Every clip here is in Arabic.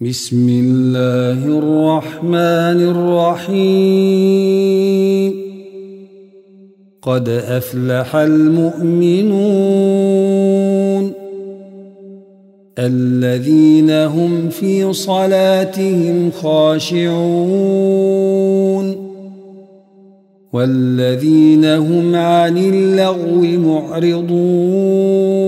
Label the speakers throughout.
Speaker 1: بسم الله الرحمن الرحيم. قد أفلح المؤمنون الذين هم في صلاتهم خاشعون والذين هم عن اللغو معرضون.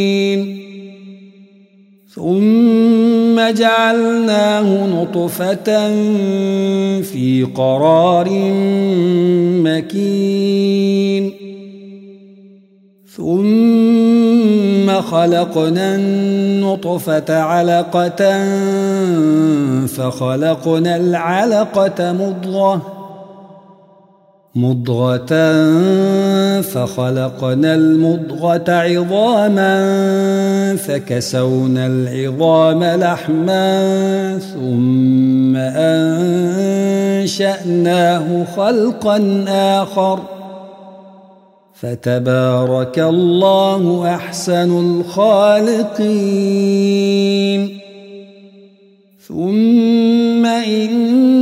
Speaker 1: ثم جعلناه نطفة في قرار مكين. ثم خلقنا النطفة علقة فخلقنا العلقة مضغة. مضغة فخلقنا المضغة عظاما فكسونا العظام لحما ثم أنشأناه خلقا آخر. فتبارك الله أحسن الخالقين. ثم إنكم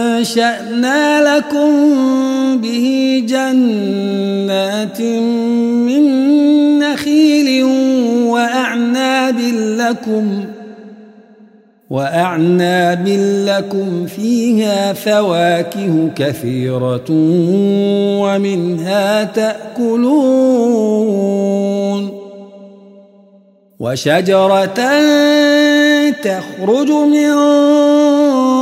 Speaker 1: فأنشأنا لكم به جنات من نخيل وأعناب لكم وأعناب لكم فيها فواكه كثيرة ومنها تأكلون وشجرة تخرج من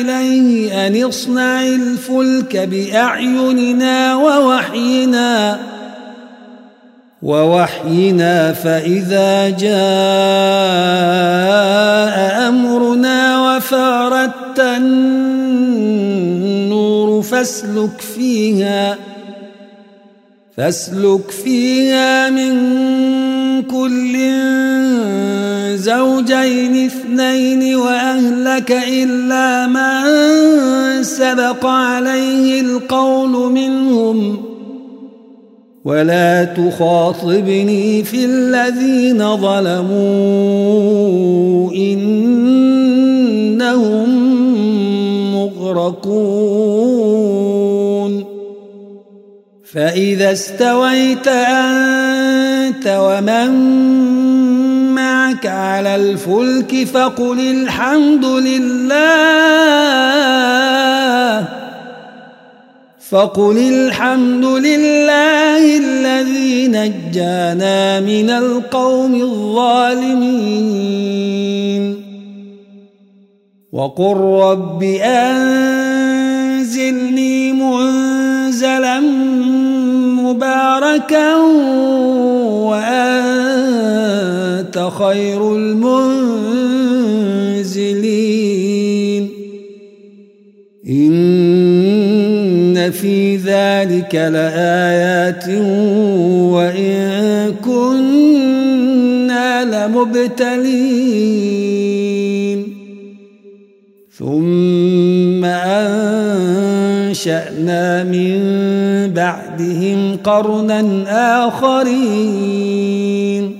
Speaker 1: إليه أن اصنع الفلك بأعيننا ووحينا ووحينا فإذا جاء أمرنا وفاردت النور فاسلك فيها فاسلك فيها من كل زوجين اثنين وأهلك إلا من سبق عليه القول منهم. ولا تخاطبني في الذين ظلموا إنهم مغرقون. فإذا استويت أنت ومن معك على الفلك فقل الحمد لله. فقل الحمد لله الذي نجانا من القوم الظالمين. وقل رب أنزلني منزلا مباركا وأنت خير المنزلين. إن في ذلك لآيات وإن كنا لمبتلين. ثم أنشأنا من بعدهم قرنا آخرين.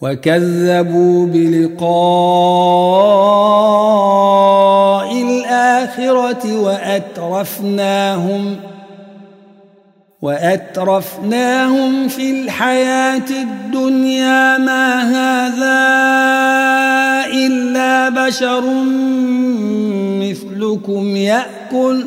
Speaker 1: وكذبوا بلقاء الآخرة وأترفناهم وأترفناهم في الحياة الدنيا ما هذا إلا بشر مثلكم يأكل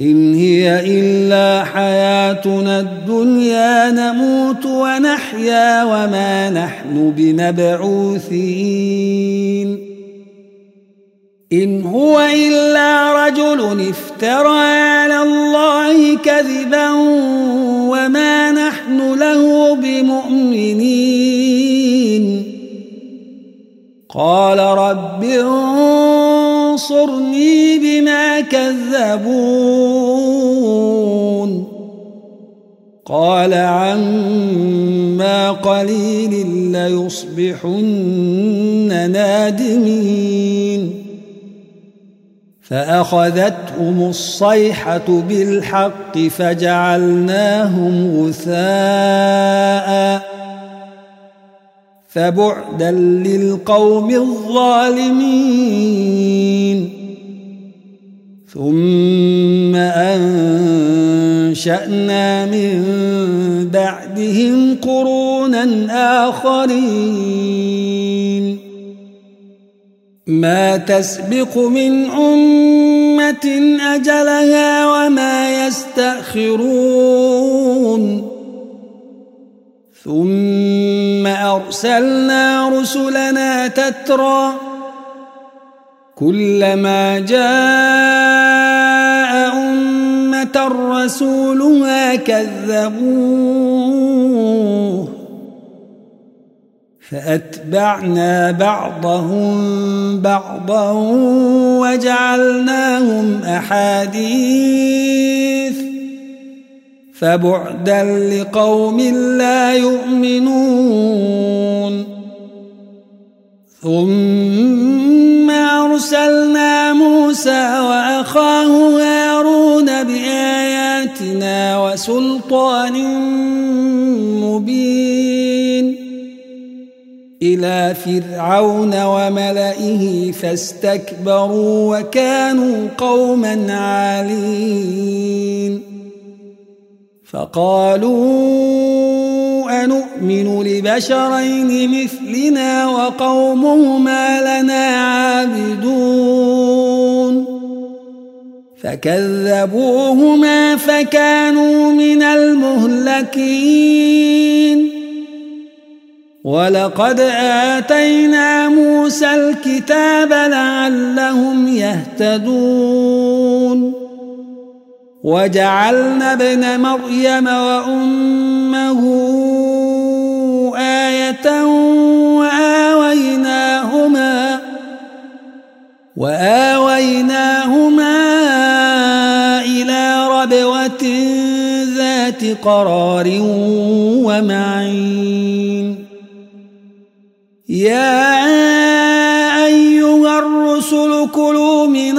Speaker 1: إن هي إلا حياتنا الدنيا نموت ونحيا وما نحن بمبعوثين. إن هو إلا رجل افترى على الله كذبا وما نحن له بمؤمنين. قال رب انصرني بما كذبون. قال عما قليل ليصبحن نادمين. فأخذتهم الصيحة بالحق فجعلناهم غثاءً. فبعدا للقوم الظالمين. ثم أنشأنا من بعدهم قرونا آخرين. ما تسبق من أمة أجلها وما يستأخرون. ثم أرسلنا رسلنا تترى كلما جاء أمة رسولها كذبوه فأتبعنا بعضهم بعضا وجعلناهم أحاديث فبعدا لقوم لا يؤمنون. ثم أرسلنا موسى وأخاه هارون بآياتنا وسلطان مبين. إلى فرعون وملئه فاستكبروا وكانوا قوما عالين. فقالوا أنؤمن لبشرين مثلنا وقومهما لنا عابدون فكذبوهما فكانوا من المهلكين ولقد آتينا موسى الكتاب لعلهم يهتدون وجعلنا ابن مريم وأمه آية وآويناهما وآويناهما إلى ربوة ذات قرار ومعين. يا أيها الرسل كلوا من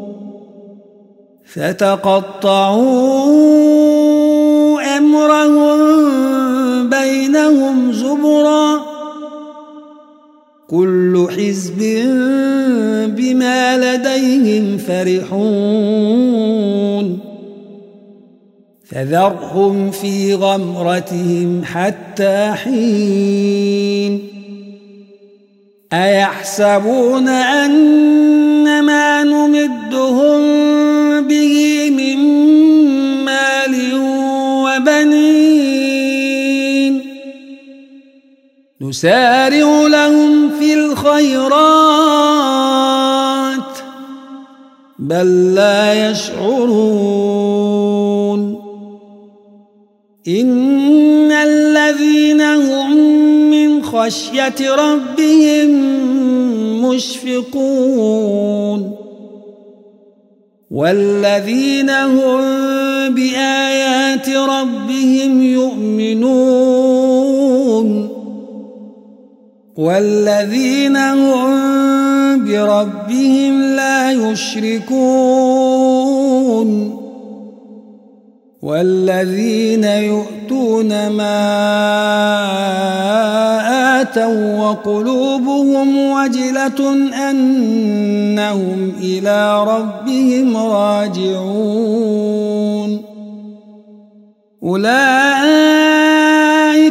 Speaker 1: فتقطعوا أمرهم بينهم زبرا كل حزب بما لديهم فرحون فذرهم في غمرتهم حتى حين أيحسبون أن ما نمدهم نسارع لهم في الخيرات بل لا يشعرون. إن الذين هم خشية ربهم مشفقون. والذين هم بآيات ربهم يؤمنون. والذين هم بربهم لا يشركون والذين يؤتون ما آتوا وقلوبهم وجلة أنهم إلى ربهم راجعون. أولئك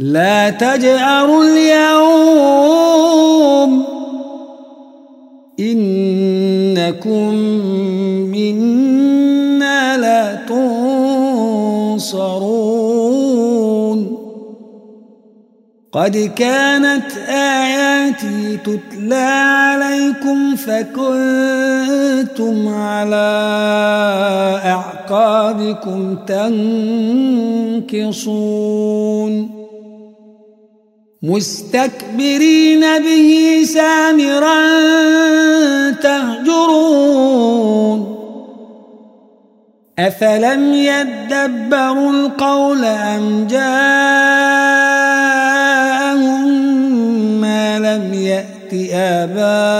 Speaker 1: لا تجأروا اليوم. إنكم منا لا تنصرون. قد كانت آياتي تتلى عليكم فكنتم على أعقابكم تنكصون. مستكبرين به سامرا تهجرون. أفلم يدبروا القول أم جاءهم ما لم يأت آباءهم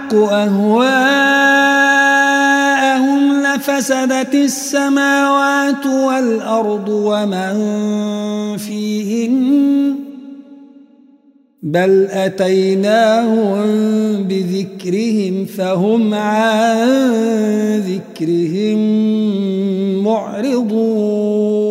Speaker 1: أهواءهم لفسدت السماوات والأرض ومن فيهن بل أتيناهم بذكرهم فهم عن ذكرهم معرضون.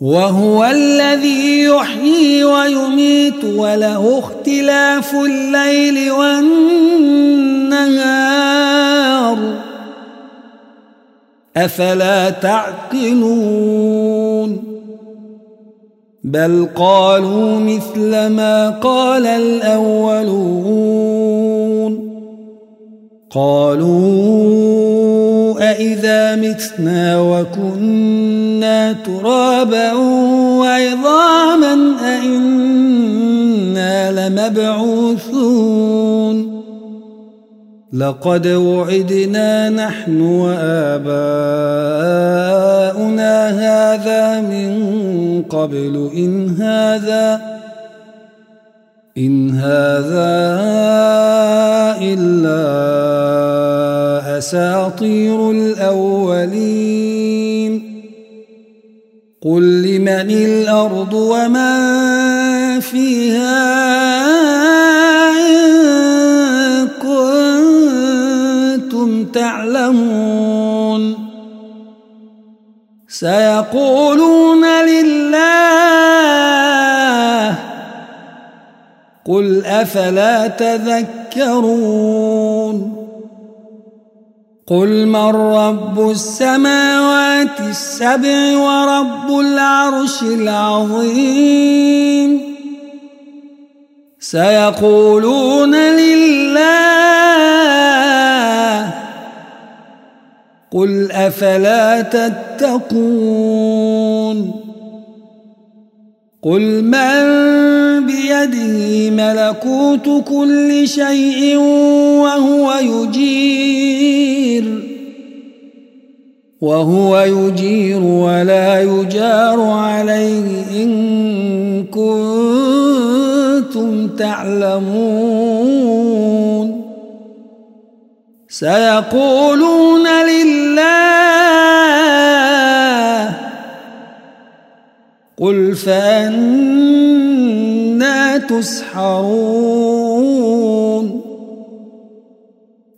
Speaker 1: وهو الذي يحيي ويميت وله اختلاف الليل والنهار. أفلا تعقلون؟ بل قالوا مثل ما قال الأولون. قالوا أئذا متنا وكنا ترابا وعظاما أئنا لمبعوثون. لقد وعدنا نحن وآباؤنا هذا من قبل إن هذا إن هذا إلا أساطير الأولين. قل لمن الأرض ومن فيها إن كنتم تعلمون. سيقولون لله قل أفلا تذكرون. قل من رب السماوات السبع ورب العرش العظيم سيقولون لله قل أفلا تتقون قل من بيده ملكوت كل شيء وهو يجير وهو يجير ولا يجار عليه إن كنتم تعلمون. سيقولون لله قل فأنا تسحرون.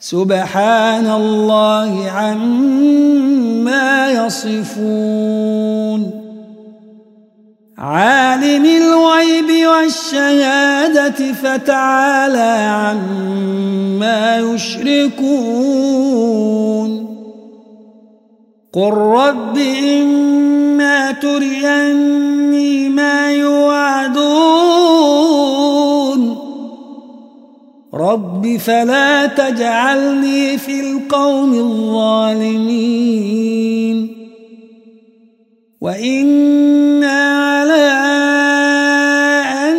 Speaker 1: سبحان الله عما يصفون. عالم الغيب والشهادة فتعالى عما يشركون. قل رب إما تريني ما يوعدون. رب فلا تجعلني في القوم الظالمين. وإنا على أن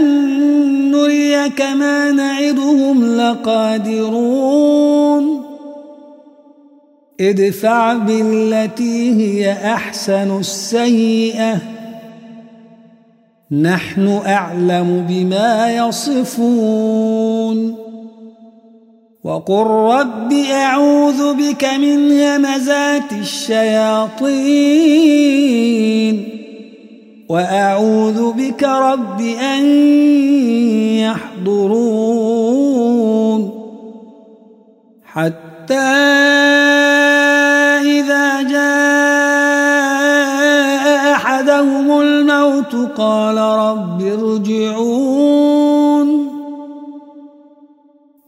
Speaker 1: نريك ما نعدهم لقادرون. ادفع بالتي هي أحسن السيئة. نحن أعلم بما يصفون. وقل رب أعوذ بك من همزات الشياطين وأعوذ بك رب أن يحضرون حتى إذا جاء أحدهم الموت قال رب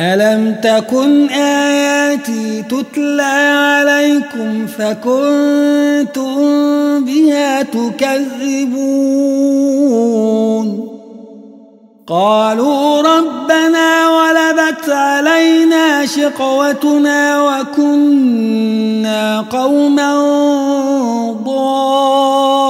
Speaker 1: ألم تكن آياتي تتلى عليكم فكنتم بها تكذبون؟ قالوا ربنا ولبت علينا شقوتنا وكنا قوما ضالين.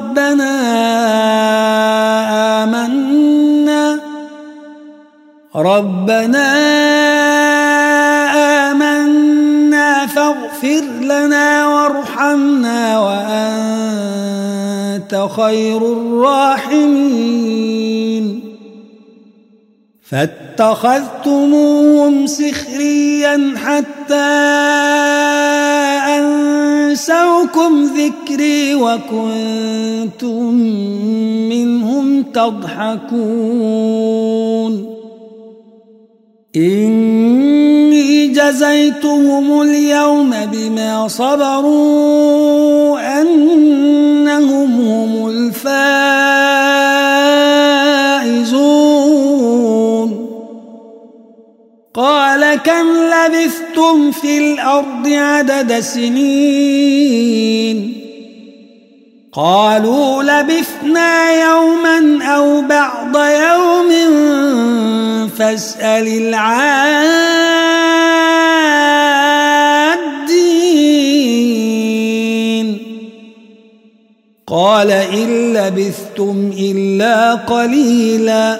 Speaker 1: ربنا آمنا. ربنا آمنا فاغفر لنا وارحمنا وأنت خير الراحمين. فاتخذتموهم سخريا حتى أنسوكم ذكري وكنتم منهم تضحكون. إني جزيتهم اليوم بما صبروا أنهم كم لبثتم في الأرض عدد سنين؟ قالوا لبثنا يوما أو بعض يوم فاسأل العادين. قال إن لبثتم إلا قليلا.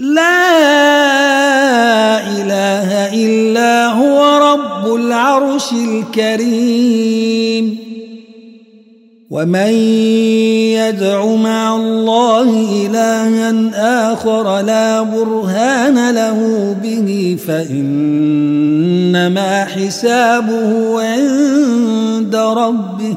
Speaker 1: لا إله إلا هو رب العرش الكريم. ومن يدع مع الله إلها آخر لا برهان له به فإنما حسابه عند ربه.